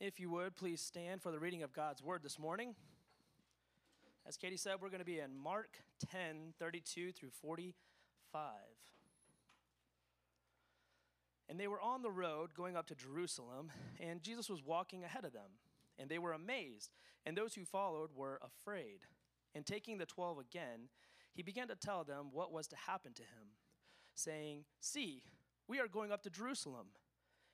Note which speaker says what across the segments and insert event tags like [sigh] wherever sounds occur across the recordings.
Speaker 1: If you would, please stand for the reading of God's word this morning. As Katie said, we're going to be in Mark 10 32 through 45. And they were on the road going up to Jerusalem, and Jesus was walking ahead of them. And they were amazed, and those who followed were afraid. And taking the twelve again, he began to tell them what was to happen to him, saying, See, we are going up to Jerusalem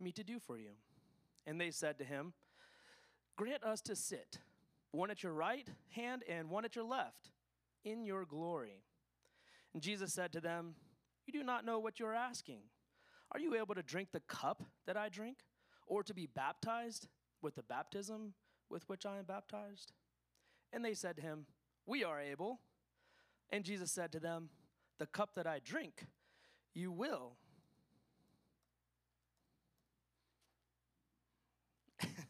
Speaker 1: me to do for you? And they said to him, Grant us to sit, one at your right hand and one at your left, in your glory. And Jesus said to them, You do not know what you are asking. Are you able to drink the cup that I drink, or to be baptized with the baptism with which I am baptized? And they said to him, We are able. And Jesus said to them, The cup that I drink, you will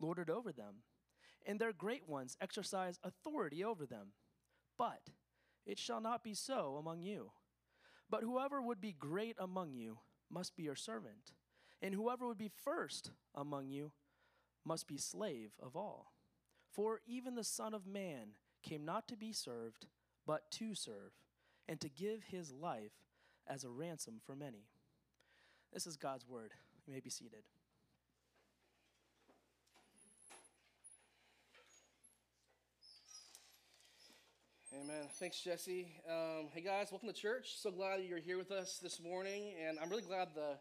Speaker 1: lord it over them, and their great ones exercise authority over them. But it shall not be so among you. But whoever would be great among you must be your servant, and whoever would be first among you must be slave of all. For even the Son of Man came not to be served, but to serve, and to give his life as a ransom for many. This is God's word. You may be seated.
Speaker 2: Amen. Thanks, Jesse. Um, hey, guys, welcome to church. So glad you're here with us this morning, and I'm really glad the,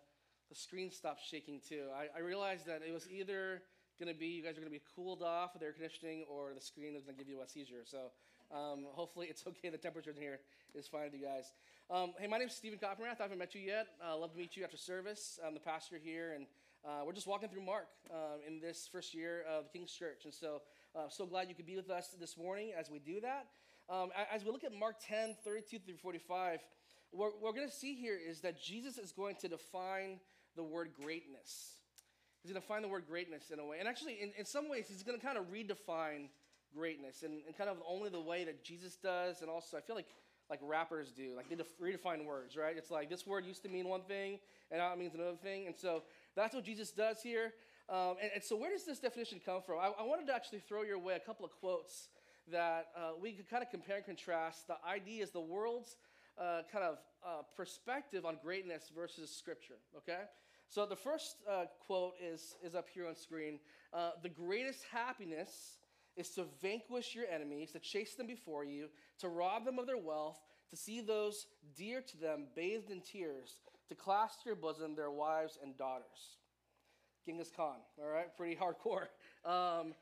Speaker 2: the screen stopped shaking too. I, I realized that it was either going to be you guys are going to be cooled off with air conditioning, or the screen is going to give you a seizure. So um, hopefully it's [laughs] okay. The temperature in here is fine with you guys. Um, hey, my name is Stephen Coppenrath. I haven't met you yet. Uh, love to meet you after service. I'm the pastor here, and uh, we're just walking through Mark um, in this first year of King's Church. And so, uh, so glad you could be with us this morning as we do that. Um, as we look at Mark 10, 32 through 45, what we're going to see here is that Jesus is going to define the word greatness. He's going to define the word greatness in a way. And actually, in, in some ways, he's going to kind of redefine greatness and kind of only the way that Jesus does. And also, I feel like like rappers do. Like they def- redefine words, right? It's like this word used to mean one thing, and now it means another thing. And so that's what Jesus does here. Um, and, and, so, where does this definition come from? I, I, wanted to actually throw your way a couple of quotes that uh, we could kind of compare and contrast the ideas, the world's uh, kind of uh, perspective on greatness versus scripture, okay? So the first uh, quote is, is up here on screen. Uh, the greatest happiness is to vanquish your enemies, to chase them before you, to rob them of their wealth, to see those dear to them bathed in tears, to clasp to your bosom their wives and daughters. Genghis Khan, all right? Pretty hardcore. [laughs] Um,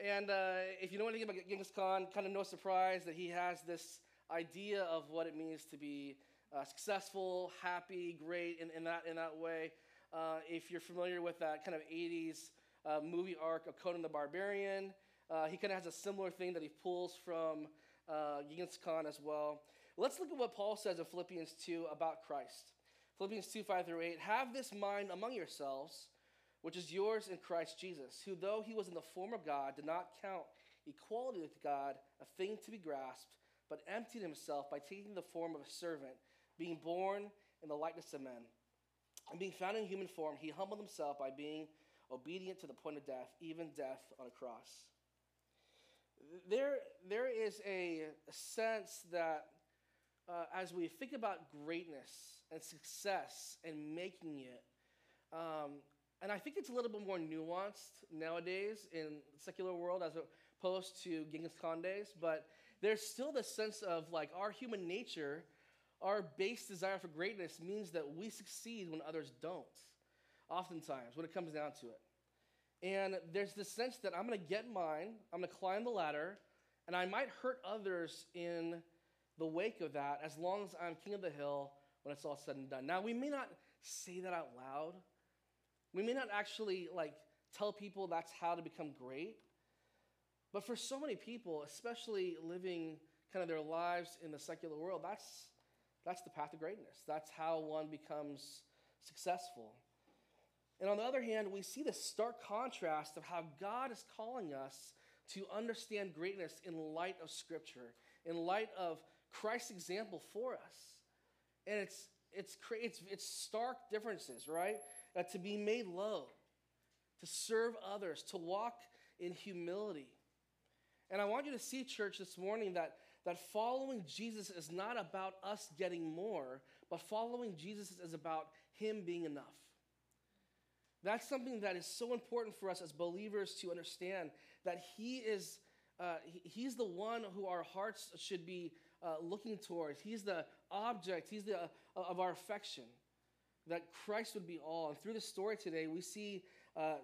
Speaker 2: and uh, if you know anything about Genghis Khan, kind of no surprise that he has this idea of what it means to be uh, successful, happy, great in, in, that, in that way. Uh, if you're familiar with that kind of 80s uh, movie arc of Conan the Barbarian, uh, he kind of has a similar thing that he pulls from uh, Genghis Khan as well. Let's look at what Paul says in Philippians 2 about Christ. Philippians 2 5 through 8. Have this mind among yourselves which is yours in Christ Jesus, who, though he was in the form of God, did not count equality with God a thing to be grasped, but emptied himself by taking the form of a servant, being born in the likeness of men. And being found in human form, he humbled himself by being obedient to the point of death, even death on a cross. There, there is a, sense that uh, as we think about greatness and success and making it, um, and I think it's a little bit more nuanced nowadays in the secular world as opposed to Genghis Khan days, but there's still this sense of like our human nature, our base desire for greatness means that we succeed when others don't, oftentimes, when it comes down to it. And there's this sense that I'm going to get mine, I'm going to climb the ladder, and I might hurt others in the wake of that as long as I'm king of the hill when it's all said and done. Now, we may not say that out loud. We may not actually like tell people that's how to become great. But for so many people, especially living kind of their lives in the secular world, that's that's the path to greatness. That's how one becomes successful. And on the other hand, we see this stark contrast of how God is calling us to understand greatness in light of Scripture, in light of Christ's example for us. And it's, it's, it's, it's stark differences, right? Uh, to be made low, to serve others, to walk in humility. And I want you to see, church, this morning that, that following Jesus is not about us getting more, but following Jesus is about Him being enough. That's something that is so important for us as believers to understand that He is, uh, he, He's the one who our hearts should be uh, looking towards. He's the object, He's the, uh, of our affection. That Christ would be all. And through the story today, we see uh,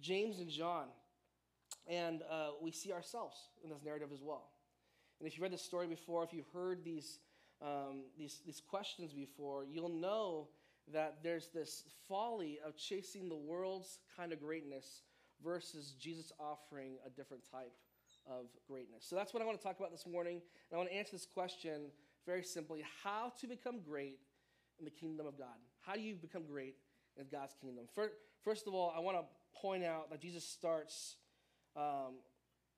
Speaker 2: James and John, and uh, we see ourselves in this narrative as well. And if you read this story before, if you've heard these, um, these, these questions before, you'll know that there's this folly of chasing the world's kind of greatness versus Jesus offering a different type of greatness. So that's what I want to talk about this morning. And I want to answer this question very simply how to become great in the kingdom of God. How do you become great in God's kingdom? First of all, I want to point out that Jesus starts um,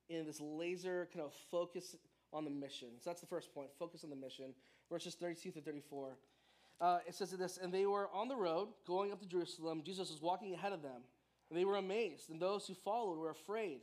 Speaker 2: in this laser kind of focus on the mission. So that's the first point focus on the mission. Verses 32 to 34. Uh, it says this, and they were on the road going up to Jerusalem. Jesus was walking ahead of them, and they were amazed, and those who followed were afraid.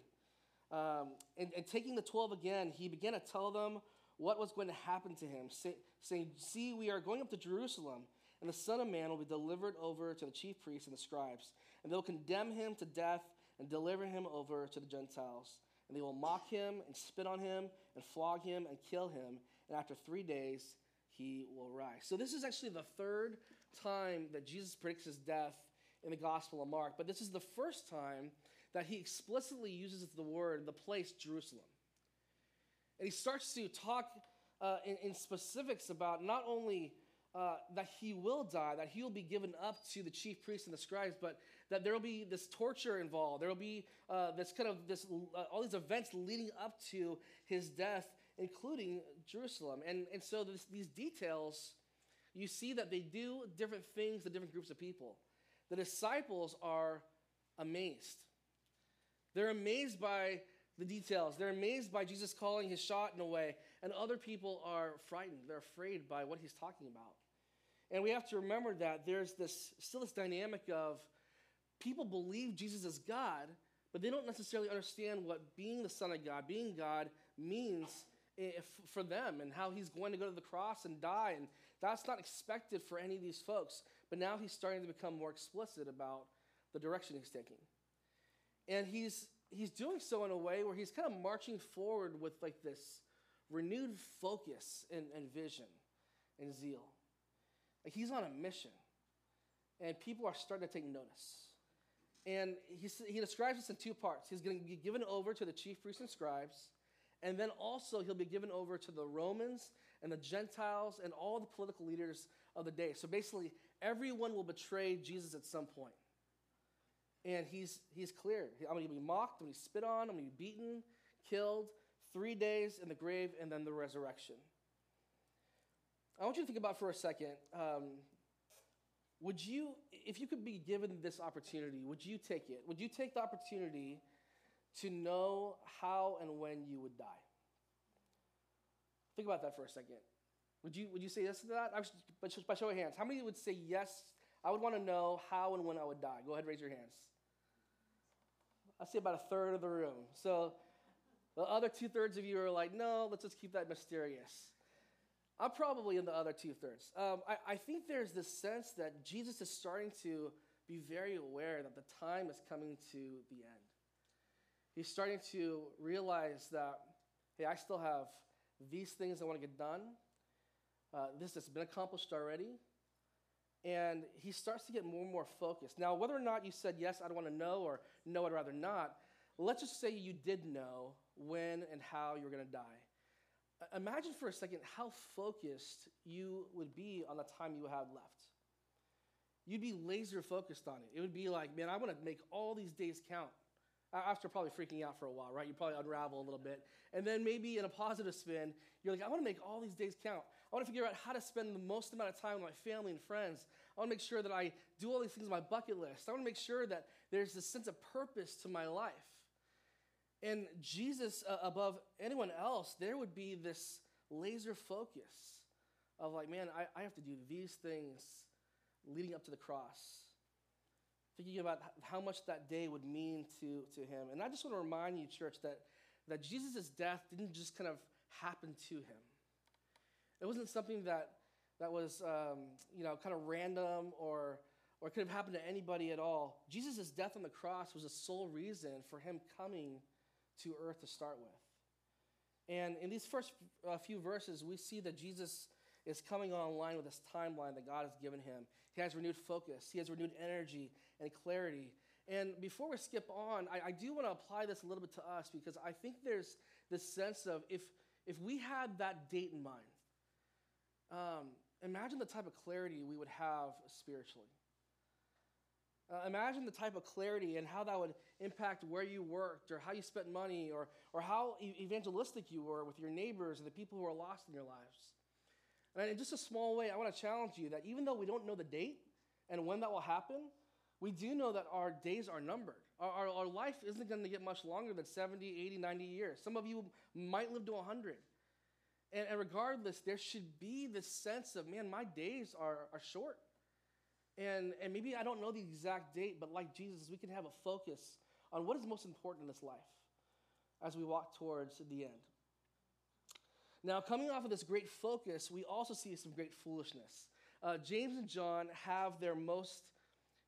Speaker 2: Um, and, and, taking the twelve again, he began to tell them what was going to happen to him, say, saying, See, we are going up to Jerusalem, and the Son of Man will be delivered over to the chief priests and the scribes, and they'll condemn him to death and deliver him over to the Gentiles. And they will mock him and spit on him and flog him and kill him, and after three days he will rise. So, this is actually the third time that Jesus predicts his death in the Gospel of Mark, but this is the first time that he explicitly uses the word, the place, Jerusalem. And he starts to talk uh, in, in, specifics about not only uh, that he will die, that he will be given up to the chief priests and the scribes, but that there will be this torture involved. There will be uh, this kind of this uh, all these events leading up to his death, including Jerusalem. And and so this, these details, you see that they do different things to different groups of people. The disciples are amazed. They're amazed by the details. They're amazed by Jesus calling his shot in a way, and other people are frightened. They're afraid by what he's talking about. And we have to remember that there's this still this dynamic of people believe Jesus is God, but they don't necessarily understand what being the Son of God, being God, means eh, for them and how he's going to go to the cross and die. And that's not expected for any of these folks. But now he's starting to become more explicit about the direction he's taking. And he's, he's doing so in a way where he's kind of marching forward with like this renewed focus and, and vision and zeal. Like he's on a mission. And people are starting to take notice. And he, he describes this in two parts. He's going to be given over to the chief priests and scribes, and then also he'll be given over to the Romans and the Gentiles and all the political leaders of the day. So basically, everyone will betray Jesus at some point. And he's, he's clear. I'm going to be mocked, I'm going to be spit on, I'm going to be beaten, killed, three days in the grave, and then the resurrection. I want you to think about for a second um, would you, if you could be given this opportunity, would you take it? Would you take the opportunity to know how and when you would die? Think about that for a second. Would you, would you say yes to that? By, by show of hands, how many would say yes? I would want to know how and when I would die. Go ahead, raise your hands. I see about a third of the room. So the other two thirds of you are like, no, let's just keep that mysterious. I'm probably in the other two thirds. Um, I, I think there's this sense that Jesus is starting to be very aware that the time is coming to the end. He's starting to realize that, hey, I still have these things I want to get done. Uh, this has been accomplished already. And he starts to get more and more focused. Now, whether or not you said, yes, I'd want to know, or no, I'd rather not, let's just say you did know when and how you were going to die. Imagine for a second how focused you would be on the time you have left. You'd be laser focused on it. It would be like, man, I want to make all these days count. After probably freaking out for a while, right? You probably unravel a little bit. And then maybe in a positive spin, you're like, I want to make all these days count. I want to figure out how to spend the most amount of time with my family and friends. I want to make sure that I do all these things on my bucket list. I want to make sure that there's a sense of purpose to my life. And Jesus, uh, above anyone else, there would be this laser focus of like, man, I, I have to do these things leading up to the cross. Thinking about how much that day would mean to, to him. And I just want to remind you, church, that, that Jesus' death didn't just kind of happen to him. It wasn't something that, that was, um, you know, kind of random or, or could have happened to anybody at all. Jesus' death on the cross was the sole reason for him coming to earth to start with. And in these first uh, few verses, we see that Jesus is coming online with this timeline that God has given him. He has renewed focus, he has renewed energy and clarity. And before we skip on, I, I do want to apply this a little bit to us because I think there's this sense of if, if we had that date in mind, um, imagine the type of clarity we would have spiritually. Uh, imagine the type of clarity and how that would impact where you worked or how you spent money or, or how evangelistic you were with your neighbors and the people who are lost in your lives. And in just a small way, I want to challenge you that even though we don't know the date and when that will happen, we do know that our days are numbered. Our, our, our life isn't going to get much longer than 70, 80, 90 years. Some of you might live to 100. And, and regardless, there should be this sense of, man, my days are, are short. And, and maybe I don't know the exact date, but like Jesus, we can have a focus on what is most important in this life as we walk towards the end. Now, coming off of this great focus, we also see some great foolishness. Uh, James and John have their most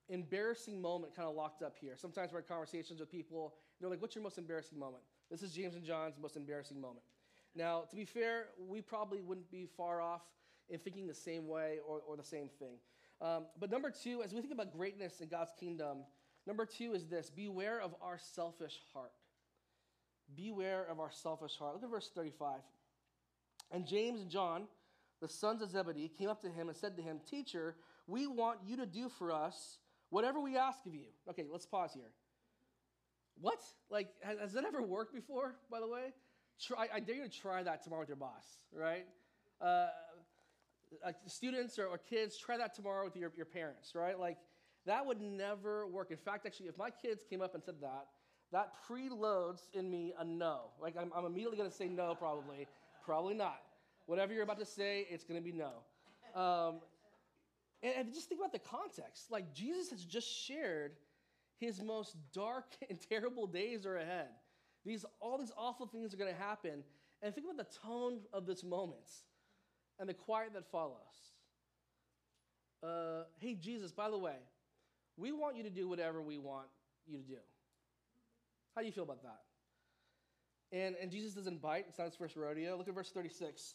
Speaker 2: embarrassing moment kind of locked up here. Sometimes we're in conversations with people, they're like, What's your most embarrassing moment? This is James and John's most embarrassing moment. Now, to be fair, we probably wouldn't be far off in thinking the same way or, or the same thing. Um, but number two, as we think about greatness in God's kingdom, number two is this beware of our selfish heart. Beware of our selfish heart. Look at verse 35. And James and John, the sons of Zebedee, came up to him and said to him, Teacher, we want you to do for us whatever we ask of you. Okay, let's pause here. What? Like, has, has that ever worked before, by the way? Try, I dare you to try that tomorrow with your boss, right? Uh, uh, students or, or, kids, try that tomorrow with your, your parents, right? Like, that would never work. In fact, actually, if my kids came up and said that, that preloads in me a no. Like, I'm, I'm immediately going to say no, probably. probably not. Whatever you're about to say, it's going to be no. Um, and, and just think about the context. Like, Jesus has just shared his most dark [laughs] and terrible days are ahead. These, all these awful things are going to happen. And think about the tone of this moment and the quiet that follows. Uh, hey, Jesus, by the way, we want you to do whatever we want you to do. How do you feel about that? And, and Jesus doesn't bite. It's not his first rodeo. Look at verse 36.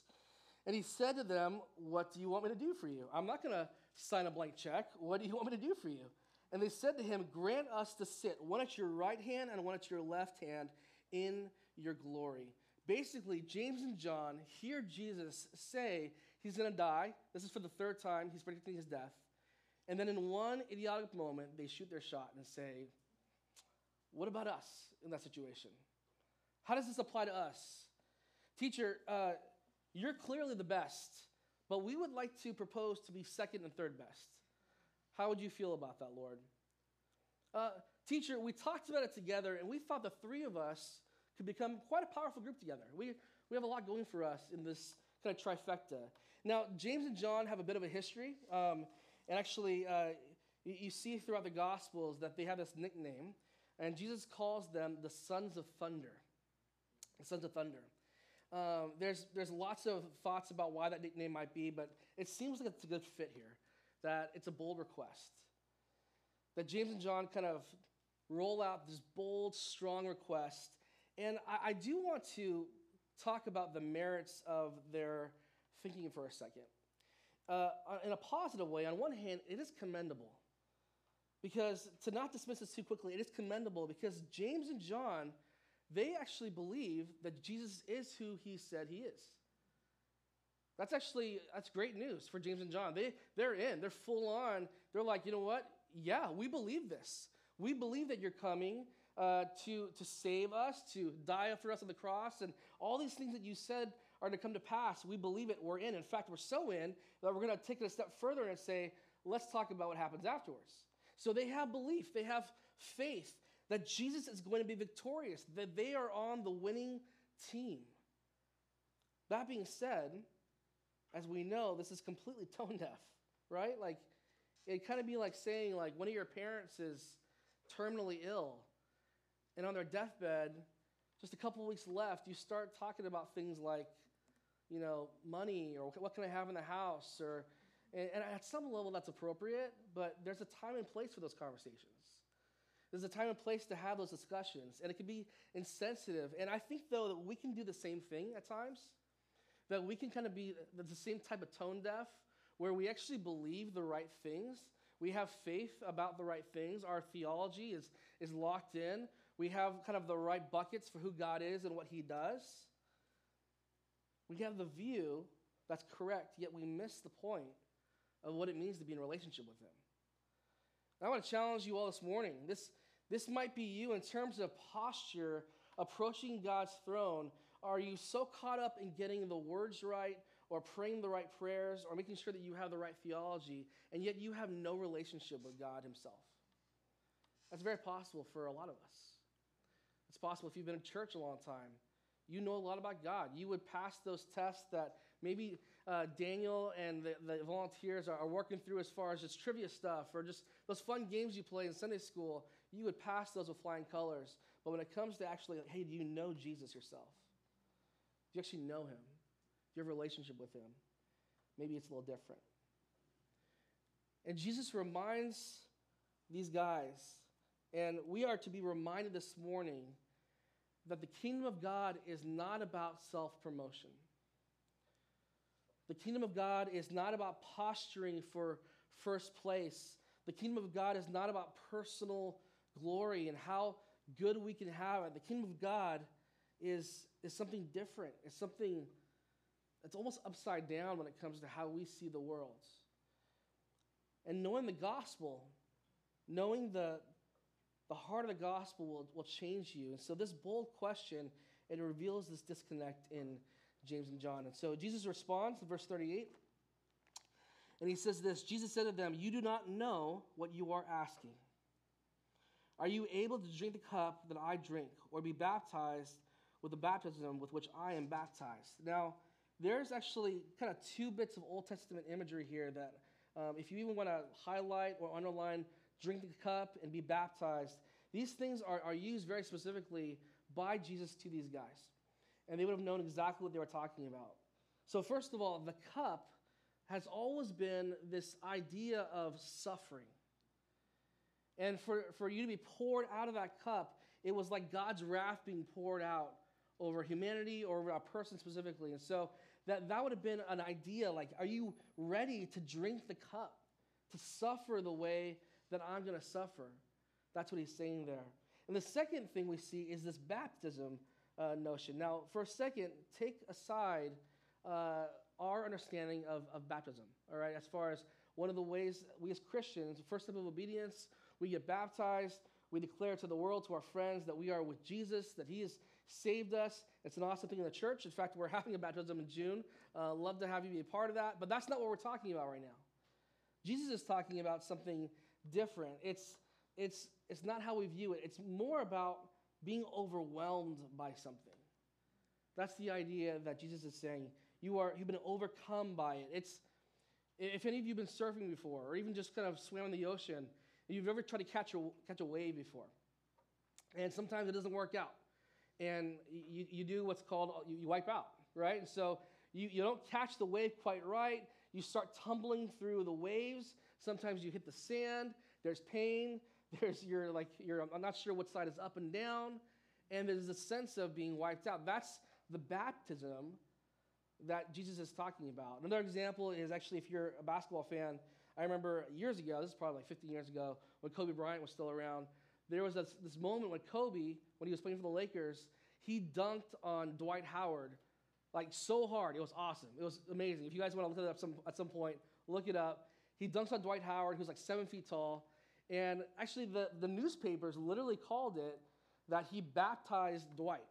Speaker 2: And he said to them, What do you want me to do for you? I'm not going to sign a blank check. What do you want me to do for you? And they said to him, Grant us to sit, one at your right hand and one at your left hand, in your glory. Basically, James and John hear Jesus say he's going to die. This is for the third time. He's predicting his death. And then in one idiotic moment, they shoot their shot and say, What about us in that situation? How does this apply to us? Teacher, uh, you're clearly the best, but we would like to propose to be second and third best. How would you feel about that, Lord? Uh, teacher, we talked about it together, and we thought the three of us could become quite a powerful group together. We, we have a lot going for us in this kind of trifecta. Now, James and John have a bit of a history, um, and actually, uh, you, you see throughout the Gospels that they have this nickname, and Jesus calls them the sons of thunder. The sons of thunder. Um, there's, there's lots of thoughts about why that nickname might be, but it seems like it's a good fit here, that it's a bold request. that James and John kind of roll out this bold, strong request. And I, I do want to talk about the merits of their thinking for a second. Uh, in a positive way, on one hand, it is commendable. Because to not dismiss this too quickly, it is commendable because James and John, they actually believe that Jesus is who he said he is. That's actually that's great news for James and John. They they're in. They're full on. They're like, you know what? Yeah, we believe this. We believe that you're coming uh, to to save us, to die for us on the cross, and all these things that you said are to come to pass. We believe it. We're in. In fact, we're so in that we're going to take it a step further and say, let's talk about what happens afterwards. So they have belief. They have faith that Jesus is going to be victorious. That they are on the winning team. That being said as we know, this is completely [laughs] tone deaf, right? Like, it'd kind of be like saying, like, one of your parents is terminally ill, and on their deathbed, just a couple weeks left, you start talking about things like, you know, money or what can I have in the house, or, and, and at some level that's appropriate, but there's a time and place for those conversations. There's a time and place to have those discussions, and it can be insensitive. And I think, though, that we can do the same thing at times that we can kind of be the same type of tone deaf where we actually believe the right things. We have faith about the right things. Our theology is, is locked in. We have kind of the right buckets for who God is and what He does. We have the view that's correct, yet we miss the point of what it means to be in relationship with Him. I want to challenge you all this morning. This, this might be you in terms of posture approaching God's throne are you so caught up in getting the words right or praying the right prayers or making sure that you have the right theology, and yet you have no relationship with God Himself? That's very possible for a lot of us. It's possible if you've been in church a long time. You know a lot about God. You would pass those tests that maybe uh, Daniel and the, the volunteers are, are, working through as far as just trivia stuff or just those fun games you play in Sunday school. You would pass those with flying colors. But when it comes to actually, hey, do you know Jesus yourself? Do you actually know him? Do you have a relationship with him? Maybe it's a little different. And Jesus reminds these guys, and we are to be reminded this morning that the kingdom of God is not about self promotion. The kingdom of God is not about posturing for first place. The kingdom of God is not about personal glory and how good we can have it. The kingdom of God is, is something different. It's something that's almost upside down when it comes to how we see the world. And knowing the gospel, knowing the, the heart of the gospel will, will change you. And so this bold question, it reveals this disconnect in James and John. And so Jesus responds in verse 38. And he says this Jesus said to them, You do not know what you are asking. Are you able to drink the cup that I drink, or be baptized with the baptism with which I am baptized. Now, there's actually kind of two bits of Old Testament imagery here that, um, if you even want to highlight or underline, drink the cup and be baptized, these things are, are used very specifically by Jesus to these guys. And they would have known exactly what they were talking about. So, first of all, the cup has always been this idea of suffering. And for, for you to be poured out of that cup, it was like God's wrath being poured out over humanity or over a person specifically. And so that, that would have been an idea like, are you ready to drink the cup, to suffer the way that I'm going to suffer? That's what he's saying there. And the second thing we see is this baptism uh, notion. Now, for a second, take aside uh, our understanding of, of baptism, all right, as far as one of the ways we as Christians, first step of obedience, we get baptized, we declare to the world, to our friends, that we are with Jesus, that he has saved us. It's an awesome thing in the church. In fact, we're having a baptism in June. Uh, love to have you be a part of that. But that's not what we're talking about right now. Jesus is talking about something different. It's, it's, it's not how we view it, it's more about being overwhelmed by something. That's the idea that Jesus is saying. You are, you've been overcome by it. It's, if any of you have been surfing before, or even just kind of swam in the ocean, you've ever tried to catch a, catch a wave before, and sometimes it doesn't work out and you, you do what's called, uh, you, you wipe out, right? And so you, you don't catch the wave quite right. You start tumbling through the waves. Sometimes you hit the sand. there's pain, [laughs] there's you're like you're I'm not sure what side is up and down, and there's a sense of being wiped out. That's the baptism that Jesus is talking about. Another example is actually if you're a basketball fan, I remember years ago, this is probably like 15 years ago, when Kobe Bryant was still around, there was this, this moment when Kobe, when he was playing for the Lakers, he dunked on Dwight Howard like so hard. It was awesome. It was amazing. If you guys want to look it up some, at some point, look it up. He dunks on Dwight Howard, who's like seven feet tall. And actually, the, the newspapers literally called it that he baptized Dwight.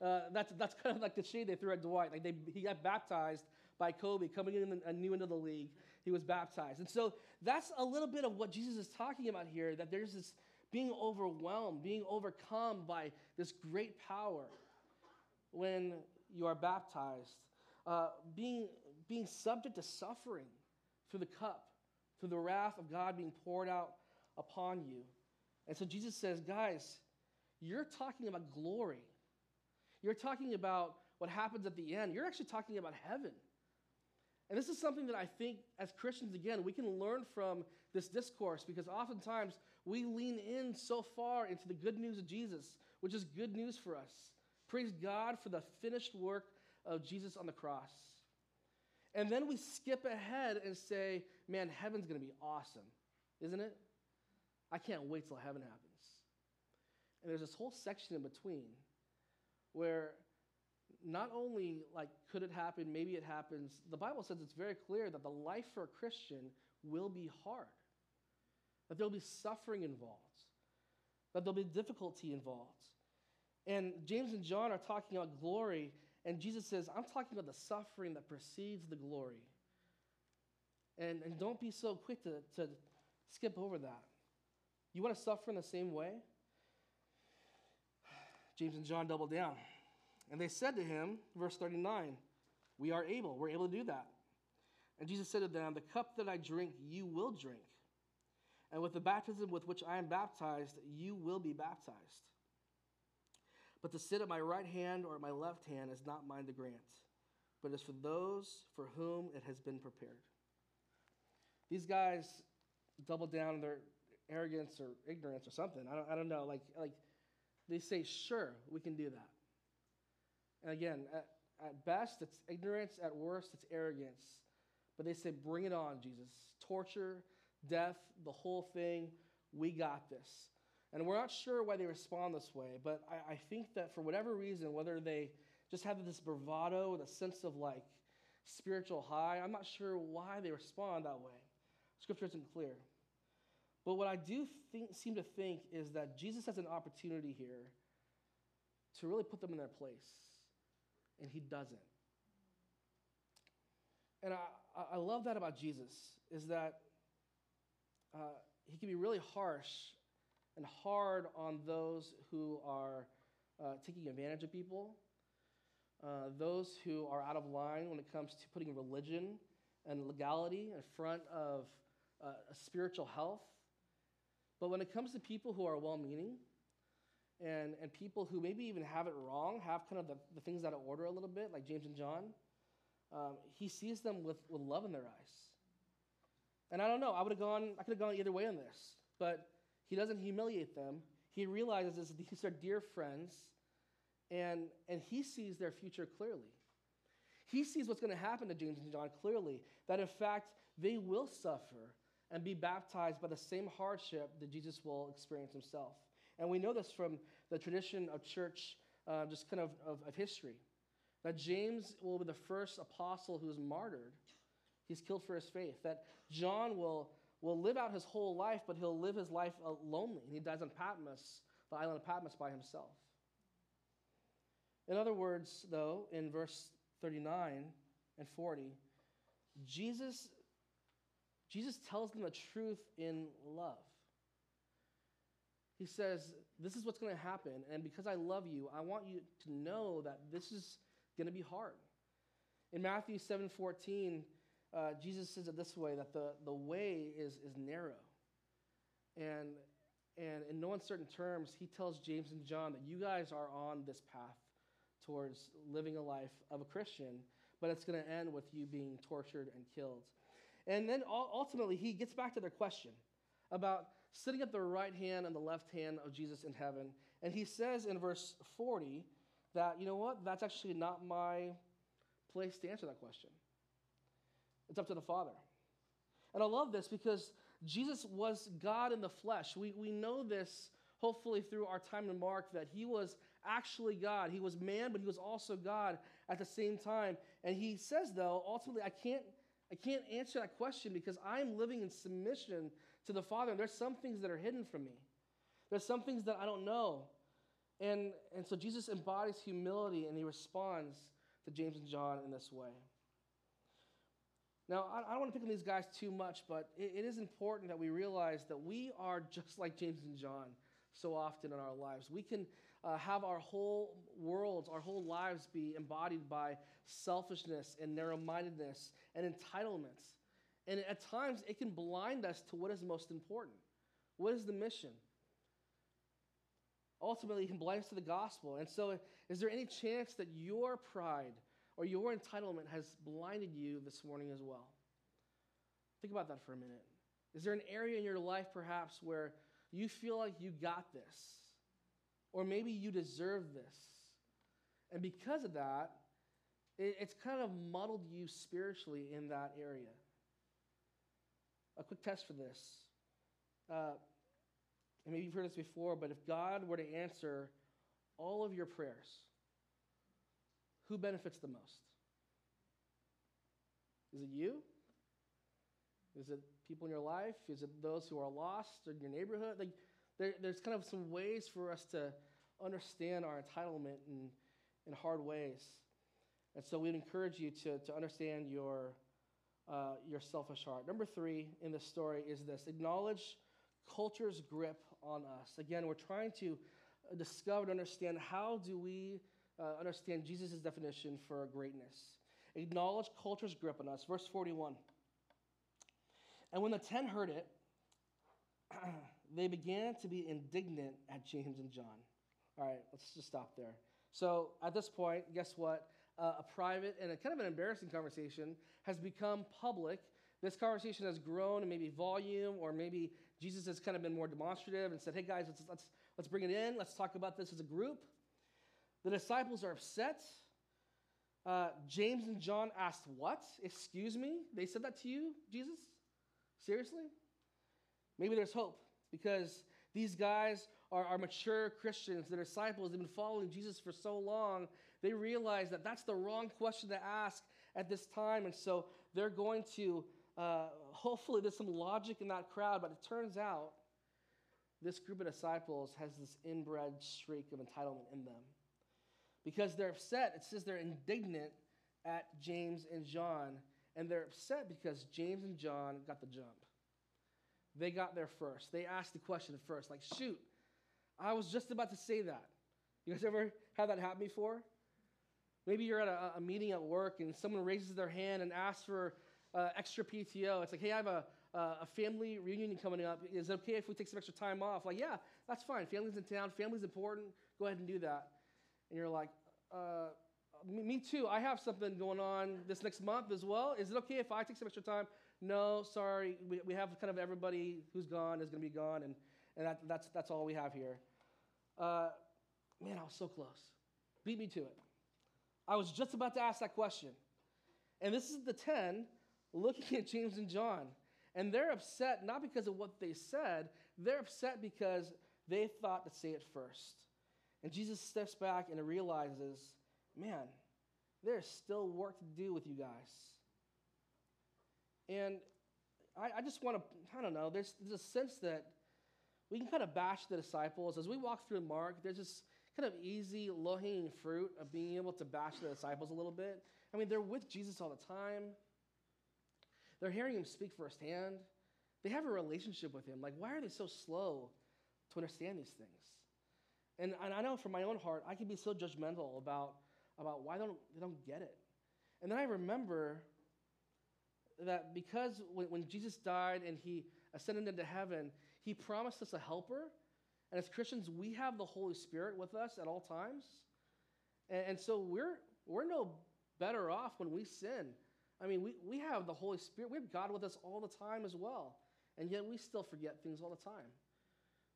Speaker 2: Uh, that's, that's kind of like the shade they threw at Dwight. Like they, he got baptized by Kobe coming in a new into the league. He was baptized. And so that's a little bit of what Jesus is talking about here that there's this being overwhelmed, being overcome by this great power when you are baptized, uh, being, being subject to suffering through the cup, through the wrath of God being poured out upon you. And so Jesus says, guys, you're talking about glory. You're talking about what happens at the end. You're actually talking about heaven. And this is something that I think as Christians, again, we can learn from this discourse because oftentimes we lean in so far into the good news of Jesus, which is good news for us. Praise God for the finished work of Jesus on the cross. And then we skip ahead and say, man, heaven's going to be awesome, isn't it? I can't wait till heaven happens. And there's this whole section in between where not only like could it happen, maybe it happens, the Bible says it's very clear that the life for a Christian will be hard. That there'll be suffering involved. That there'll be difficulty involved. And James and John are talking about glory, and Jesus says, I'm talking about the suffering that precedes the glory. And, and don't be so quick to, to skip over that. You want to suffer in the same way? [sighs] James and John double down. And they said to him, verse 39, We are able. We're able to do that. And Jesus said to them, The cup that I drink, you will drink. And with the baptism with which I am baptized, you will be baptized. But to sit at my right hand or at my left hand is not mine to grant, but is for those for whom it has been prepared. These guys double down their arrogance or ignorance or something. I don't, I don't know. Like, like they say, sure, we can do that. And again, at, at best, it's ignorance. At worst, it's arrogance. But they say, bring it on, Jesus. Torture, death, the whole thing. We got this. And we're not sure why they respond this way, but I, I think that for whatever reason, whether they just have this bravado, the sense of like spiritual high, I'm not sure why they respond that way. Scripture isn't clear. But what I do think, seem to think is that Jesus has an opportunity here to really put them in their place, and he doesn't. And I, I love that about Jesus, is that uh, he can be really harsh and hard on those who are uh, taking advantage of people, uh, those who are out of line when it comes to putting religion and legality in front of uh, spiritual health. But when it comes to people who are well meaning and, and people who maybe even have it wrong, have kind of the, the things out of order a little bit, like James and John, um, he sees them with, with love in their eyes. And I don't know, I would have gone, I could have gone either way on this, but he doesn't humiliate them. He realizes [laughs] these are dear friends, and, and he sees their future clearly. He sees what's going to happen to James and John clearly, that in fact, they will suffer and be baptized by the same hardship that Jesus will experience himself. And we know this from the tradition of church, uh, just kind of, of, of history, that James will be the first apostle who is martyred. He's killed for his faith. That John will will live out his whole life, but he'll live his life uh, lonely. And he dies on Patmos, the island of Patmos, by himself. In other words, though, in verse 39 and 40, Jesus, Jesus tells them the truth in love. He says, This is what's going to happen, and because I love you, I want you to know that this is going to be hard. In Matthew 7 14, uh, Jesus says it this way that the, the way is, is narrow. And, and in no uncertain terms, he tells James and John that you guys are on this path towards living a life of a Christian, but it's going to end with you being tortured and killed. And then ultimately, he gets back to their question about sitting at the right hand and the left hand of Jesus in heaven. And he says in verse 40 that, you know what, that's actually not my place to answer that question. It's up to the Father. And I love this because Jesus was God in the flesh. We, we know this hopefully through our time in Mark that he was actually God. He was man, but he was also God at the same time. And he says, though, ultimately, I can't, I can't answer that question because I'm living in submission to the Father. And there's some things that are hidden from me. There's some things that I don't know. And, and so Jesus embodies humility and he responds to James and John in this way. Now, I, don't want to pick on these guys too much, but it, it is important that we realize that we are just like James and John so often in our lives. We can uh, have our whole worlds, our whole lives be embodied by selfishness and narrow mindedness and entitlements. And at times, it can blind us to what is most important. What is the mission? Ultimately, it can blind us to the gospel. And so, is there any chance that your pride or your entitlement has blinded you this morning as well? Think about that for a minute. Is there an area in your life, perhaps, where you feel like you got this? Or maybe you deserve this. And because of that, it's kind of muddled you spiritually in that area. A quick test for this. Uh, and maybe you've heard this before, but if God were to answer all of your prayers, who benefits the most? Is it you? Is it people in your life? Is it those who are lost in your neighborhood? Like, there, there's kind of some ways for us to understand our entitlement in, in hard ways. And so we'd encourage you to, to understand your, uh, your selfish heart. Number three in this story is this acknowledge culture's grip on us. Again, we're trying to discover and understand how do we uh, understand Jesus' definition for greatness. Acknowledge culture's grip on us. Verse 41. And when the ten heard it, [clears throat] they began to be indignant at James and John. All right, let's just stop there. So at this point, guess what? Uh, a private and a kind of an embarrassing conversation has become public. This conversation has grown in maybe volume, or maybe Jesus has kind of been more demonstrative and said, "Hey guys, let's let's let's bring it in. Let's talk about this as a group." The disciples are upset. Uh, James and John asked, What? Excuse me? They said that to you, Jesus? Seriously? Maybe there's hope because these guys are, are mature Christians, the disciples, they've been following Jesus for so long. They realize that that's the wrong question to ask at this time. And so they're going to, uh, hopefully, there's some logic in that crowd, but it turns out this group of disciples has this inbred streak of entitlement in them because they're upset. It says they're indignant at James and John, and they're upset because James and John got the jump. They got there first. They asked the question first, like, shoot, I was just about to say that. You guys ever had that happen before? Maybe you're at a, a meeting at work and someone raises their hand and asks for uh, extra PTO. It's like, hey, I have a, uh, a family reunion coming up. Is it okay if we take some extra time off? Like, yeah, that's fine. Family's in town. Family's important. Go ahead and do that and you're like, uh, me too. I have something going on this next month as well. Is it okay if I take some extra time? No, sorry. We, we have kind of everybody who's gone is going to be gone, and, and that, that's, that's all we have here. Uh, man, I was so close. Beat me to it. I was just about to ask that question. And this is the 10 looking at James and John. And they're upset not because of what they said, they're upset because they thought to say it first. And Jesus steps back and realizes, man, there's still work to do with you guys. And I, I just want to, I don't know, there's, there's a sense that we can kind of bash the disciples. As we walk through Mark, there's this kind of easy, low hanging fruit of being able to bash the disciples a little bit. I mean, they're with Jesus all the time, they're hearing him speak firsthand. They have a relationship with him. Like, why are they so slow to understand these things? And, and I know from my own heart, I can be so judgmental about, about why don't, they don't get it. And then I remember that because when, when Jesus died and he ascended into heaven, he promised us a helper. And as Christians, we have the Holy Spirit with us at all times. And, and so we're, we're no better off when we sin. I mean, we, we have the Holy Spirit, we have God with us all the time as well. And yet we still forget things all the time.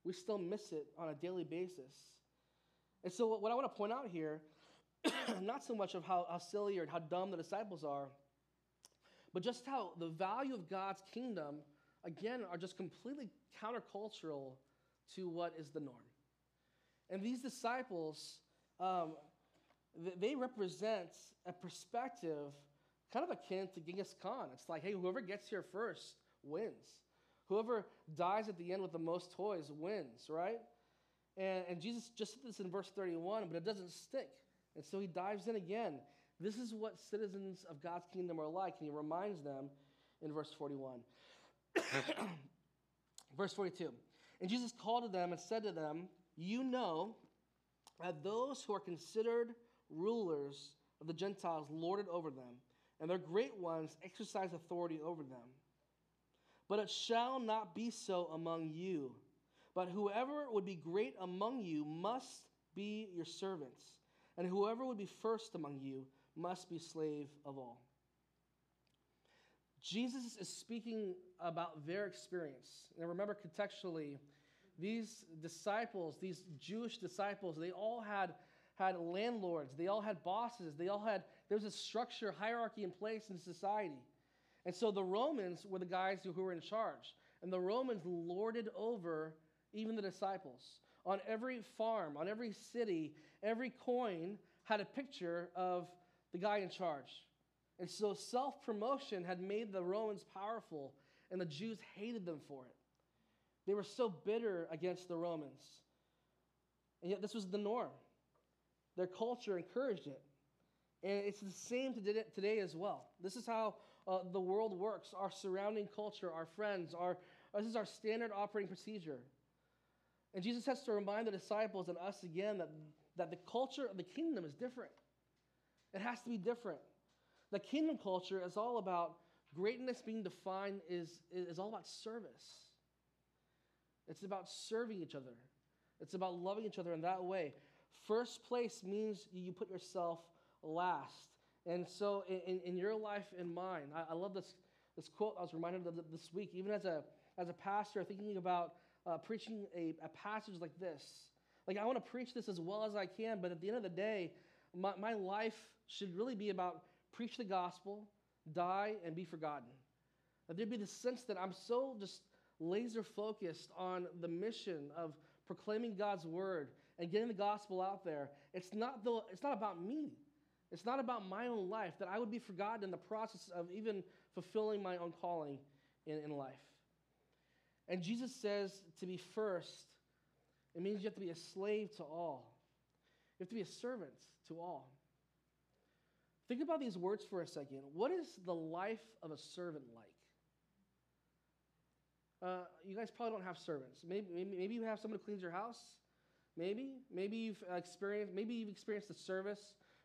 Speaker 2: We still miss it on a daily basis. And so, what I want to point out here, [coughs] not so much of how, how silly or how dumb the disciples are, but just how the value of God's kingdom, again, are just completely countercultural to what is the norm. And these disciples, um, they represent a perspective kind of akin to Genghis Khan. It's like, hey, whoever gets here first wins. Whoever dies at the end with the most toys wins, right? And, and Jesus just said this in verse 31, but it doesn't stick. And so he dives in again. This is what citizens of God's kingdom are like. And he reminds them in verse 41. [coughs] verse 42. And Jesus called to them and said to them, You know that those who are considered rulers of the Gentiles lord it over them, and their great ones exercise authority over them. But it shall not be so among you. But whoever would be great among you must be your servants, and whoever would be first among you must be slave of all. Jesus is speaking about their experience. And remember, contextually, these disciples, these Jewish disciples, they all had, had landlords, they all had bosses, they all had, there's a structure, hierarchy in place in society. And so the Romans were the guys who, were in charge. And the Romans lorded over even the disciples. On every farm, on every city, every coin had a picture of the guy in charge. And so self promotion had made the Romans powerful, and the Jews hated them for it. They were so bitter against the Romans. And yet, this was the norm. Their culture encouraged it. And it's the same today as well. This is how uh, the world works. Our surrounding culture, our friends, our, this is our standard operating procedure. And Jesus has to remind the disciples and us again that, that the culture of the kingdom is different. It has to be different. The kingdom culture is all about greatness being defined is, is all about service. It's about serving each other. It's about loving each other in that way. First place means you put yourself last. And so in, in your life and mine, I, I love this, this quote I was reminded of this week, even as a, as a pastor, thinking about uh, preaching a, a passage like this. Like, I want to preach this as well as I can, but at the end of the day, my, my life should really be about preach the gospel, die, and be forgotten. That there'd be the sense that I'm so just laser focused on the mission of proclaiming God's word and getting the gospel out there. It's not, the, it's not about me. It's not about my own life, that I would be forgotten in the process of even fulfilling my own calling in, in life. And Jesus says to be first, it means you have to be a slave to all. You have to be a servant to all. Think about these words for a second. What is the life of a servant like? Uh, you guys probably don't have servants. Maybe, maybe, maybe you have someone who cleans your house. Maybe. Maybe you've experienced, maybe you've experienced the service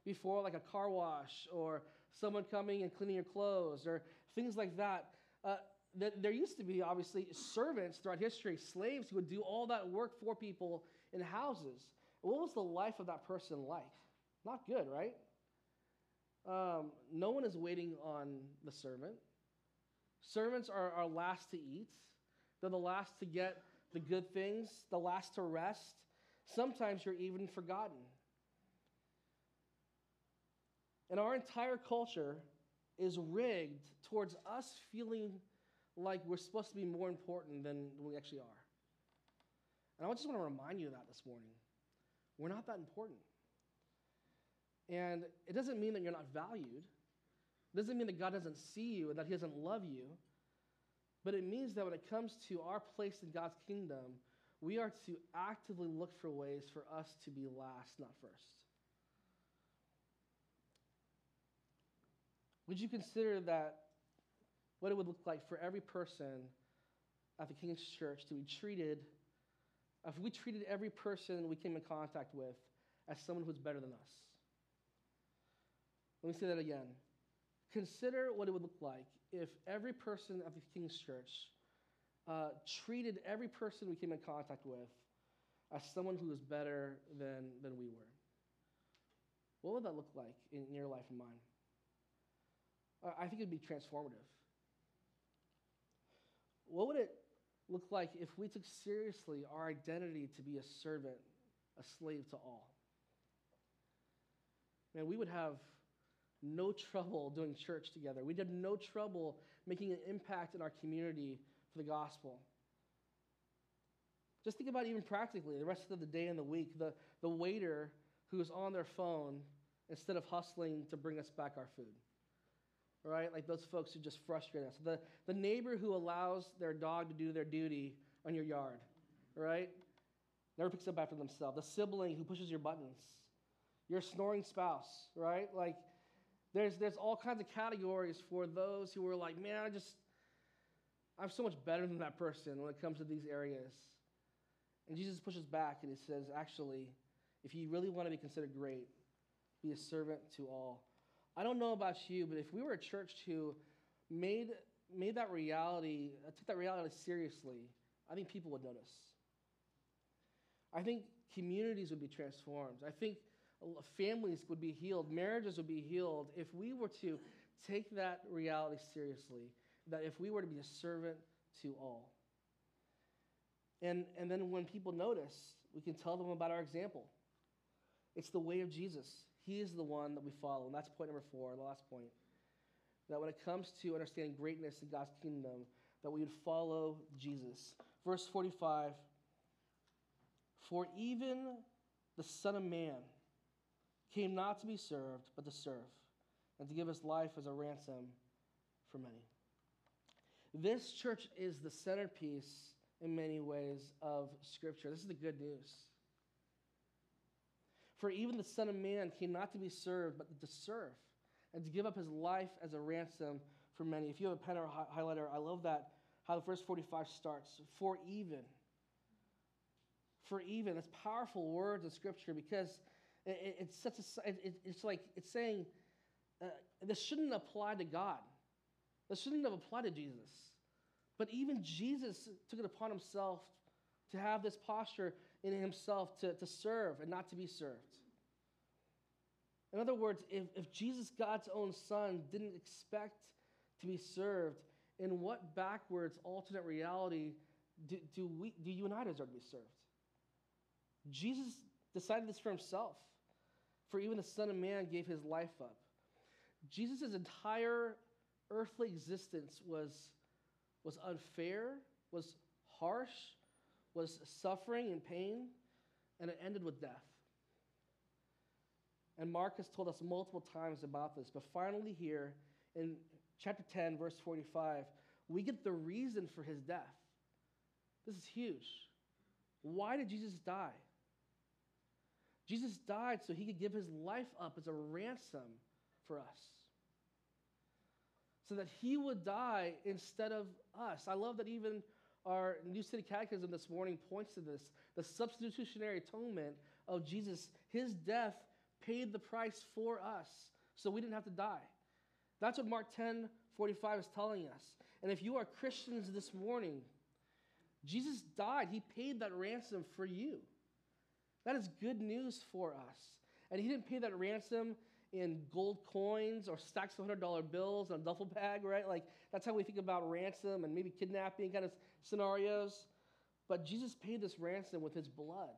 Speaker 2: before, like a car wash or someone coming and cleaning your clothes or things like that. Uh, that there used to be, obviously, servants throughout history, slaves who would do all that work for people in houses. What was the life of that person like? Not good, right? Um, no one is waiting on the servant. Servants are, are last to eat, they're the last to get the good things, the last to rest. Sometimes you're even forgotten. And our entire culture is rigged towards us feeling like we're supposed to be more important than we actually are. And I just want to remind you of that this morning. We're not that important. And it doesn't mean that you're not valued. It doesn't mean that God doesn't see you and that He doesn't love you. But it means that when it comes to our place in God's kingdom, we are to actively look for ways for us to be last, not first. Would you consider that what it would look like for every person at the King's Church to be treated, if we treated every person we came in contact with as someone who's better than us? Let me say that again. Consider what it would look like if every person at the King's Church uh, treated every person we came in contact with as someone who was better than, than we were. What would that look like in, in your life and mine? I think it would be transformative. What would it look like if we took seriously our identity to be a servant, a slave to all? Man, we would have no trouble doing church together. We'd have no trouble making an impact in our community for the gospel. Just think about even practically the rest of the day and the week. The, the waiter who is on their phone instead of hustling to bring us back our food. Right? Like those folks who just frustrate us. The, the neighbor who allows their dog to do their duty on your yard. Right? Never picks up after themselves. The sibling who pushes your buttons. Your snoring spouse. Right? Like there's, there's all kinds of categories for those who are like, man, I just, I'm so much better than that person when it comes to these areas. And Jesus pushes back and he says, actually, if you really want to be considered great, be a servant to all. I don't know about you, but if we were a church who made, made that reality, uh, took that reality seriously, I think people would notice. I think communities would be transformed. I think families would be healed, marriages would be healed if we were to take that reality seriously, that if we were to be a servant to all. And, and then when people notice, we can tell them about our example. It's the way of Jesus. He is the one that we follow. And that's point number four, the last point. That when it comes to understanding greatness in God's kingdom, that we would follow Jesus. Verse 45 For even the Son of Man came not to be served, but to serve, and to give his life as a ransom for many. This church is the centerpiece in many ways of Scripture. This is the good news. For even the Son of Man came not to be served, but to serve, and to give up his life as a ransom for many. If you have a pen or a highlighter, I love that how the verse 45 starts. For even. For even. It's powerful words in Scripture because it, it's such a, it, it's like, it's saying, uh, this shouldn't apply to God. This shouldn't have applied to Jesus. But even Jesus took it upon himself to have this posture in himself to, to serve and not to be served. In other words, if, if Jesus, God's own Son, didn't expect to be served, in what backwards alternate reality do, do, we, do you and I deserve to be served? Jesus decided this for himself. For even the Son of Man gave his life up. Jesus' entire earthly existence was was unfair, was harsh, was suffering and pain, and it ended with death. And Mark has told us multiple times about this, but finally, here in chapter 10, verse 45, we get the reason for his death. This is huge. Why did Jesus die? Jesus died so he could give his life up as a ransom for us so that he would die instead of us. I love that even our New City Catechism this morning points to this the substitutionary atonement of Jesus. His death paid the price for us so we didn't have to die. That's what Mark 10 45 is telling us. And if you are Christians this morning, Jesus died. He paid that ransom for you. That is good news for us. And he didn't pay that ransom in gold coins or stacks of $100 bills in a duffel bag, right? Like, that's how we think about ransom and maybe kidnapping kind of scenarios. But Jesus paid this ransom with his blood,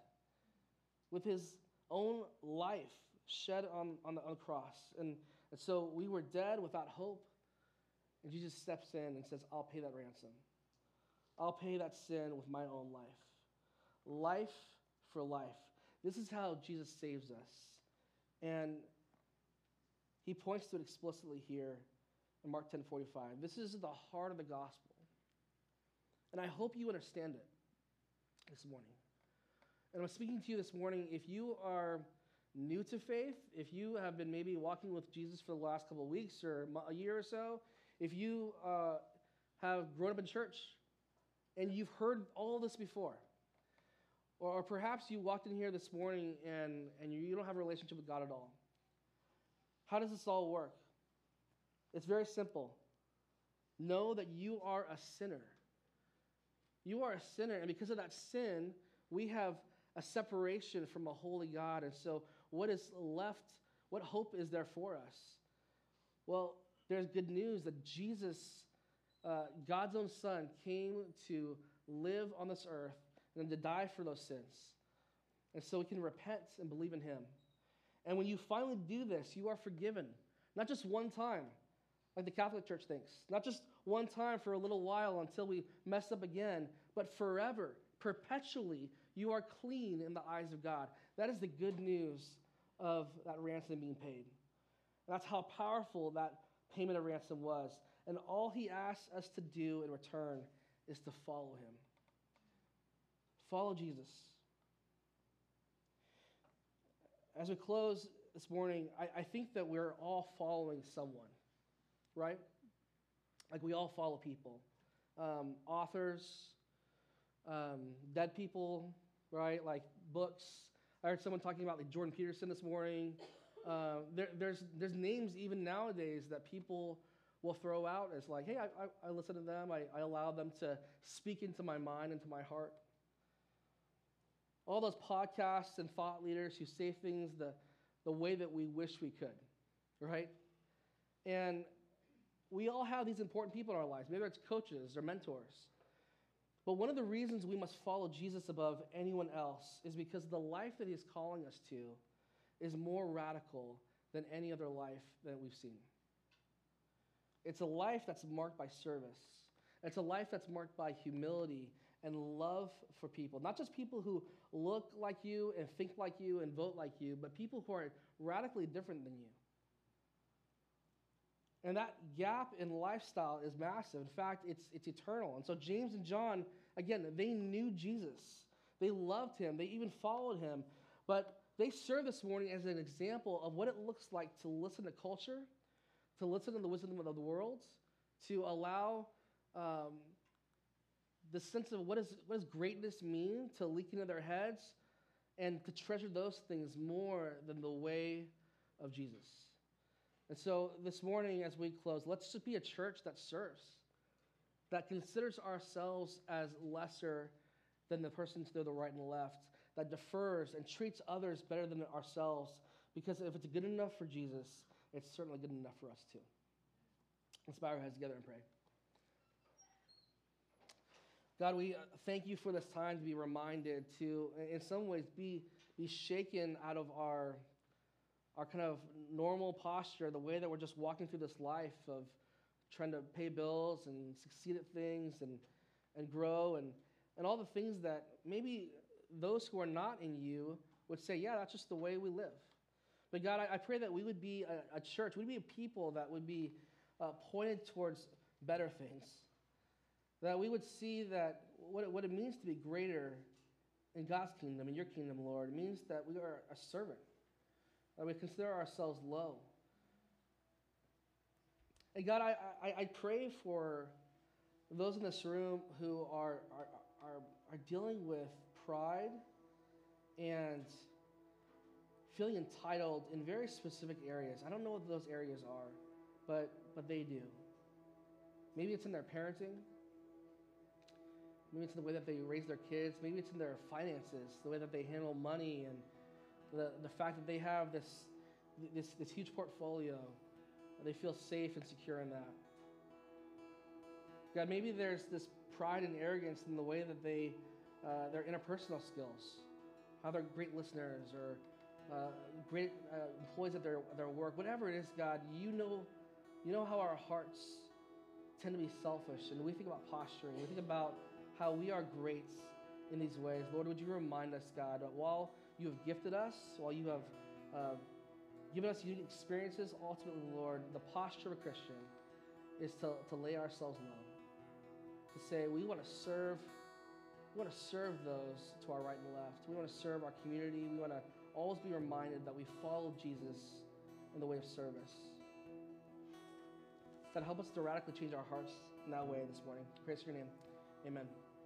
Speaker 2: with his own life shed on, on the on cross. And, and so we were dead without hope. And Jesus steps in and says, I'll pay that ransom. I'll pay that sin with my own life. Life for life. This is how Jesus saves us. And he points to it explicitly here in Mark 10 45. This is the heart of the gospel. And I hope you understand it this morning. And I'm speaking to you this morning. If you are new to faith, if you have been maybe walking with Jesus for the last couple of weeks or a year or so, if you uh, have grown up in church and you've heard all this before, or, or perhaps you walked in here this morning and, and you, you don't have a relationship with God at all. How does this all work? It's very simple. Know that you are a sinner. You are a sinner, and because of that sin, we have a separation from a holy God. And so, what is left? What hope is there for us? Well, there's good news that Jesus, uh, God's own Son, came to live on this earth and then to die for those sins. And so we can repent and believe in him. And when you finally do this, you are forgiven. Not just one time, like the Catholic Church thinks, not just one time for a little while until we mess up again, but forever, perpetually, you are clean in the eyes of God. That is the good news of that ransom being paid. That's how powerful that payment of ransom was. And all he asks us to do in return is to follow him. Follow Jesus. As we close this morning, I, I think that we're all following someone, right? Like we all follow people um, authors, um, dead people, right? Like books. I heard someone talking about like Jordan Peterson this morning. Uh, there, there's, there's names even nowadays that people will throw out as like, hey, I, I, I listen to them. I, I allow them to speak into my mind, into my heart. All those podcasts and thought leaders who say things the, the way that we wish we could, right? And we all have these important people in our lives. Maybe it's coaches or mentors. But one of the reasons we must follow Jesus above anyone else is because the life that he's calling us to is more radical than any other life that we've seen. It's a life that's marked by service. It's a life that's marked by humility and love for people. Not just people who look like you and think like you and vote like you, but people who are radically different than you. And that gap in lifestyle is massive. In fact, it's, it's eternal. And so James and John, again, they knew Jesus. They loved him. They even followed him. But they serve this morning as an example of what it looks like to listen to culture, to listen to the wisdom of the world, to allow um, the sense of what, is, what does greatness mean to leak into their heads, and to treasure those things more than the way of Jesus. And so this morning, as we close, let's just be a church that serves, that considers ourselves as lesser than the persons to the right and left, that defers and treats others better than ourselves, because if it's good enough for Jesus, it's certainly good enough for us too. Let's bow our heads together and pray. God, we uh, thank you for this time to be reminded to, in some ways, be, be shaken out of our, our kind of normal posture, the way that we're just walking through this life of trying to pay bills and succeed at things and, and grow and, and all the things that maybe those who are not in you would say, yeah, that's just the way we live. But God, I, I pray that we would be a, a, church, we'd be a people that would be uh, pointed towards better things. That we would see that what it, what it means to be greater in God's kingdom, in your kingdom, Lord, means that we are a servant, that we consider ourselves low. And God, I, I, I pray for those in this room who are, are, are, are dealing with pride and feeling entitled in very specific areas. I don't know what those areas are, but, but they do. Maybe it's in their parenting. Maybe it's in the way that they raise their kids. Maybe it's in their finances, the way that they handle money, and the, the fact that they have this, this, this huge portfolio. They feel safe and secure in that. God, maybe there's this pride and arrogance in the way that they uh, their interpersonal skills, how they're great listeners or uh, great uh, employees at their, their work, whatever it is, God, you know, you know how our hearts tend to be selfish, and we think about posturing, we think about how we are great in these ways. Lord, would you remind us, God, that while you have gifted us, while you have uh, given us unique experiences, ultimately, Lord, the posture of a Christian is to, to lay ourselves low, to say we want to serve we want to serve those to our right and left. We want to serve our community. We want to always be reminded that we follow Jesus in the way of service. God, help us to radically change our hearts in that way this morning. Praise your name. Amen.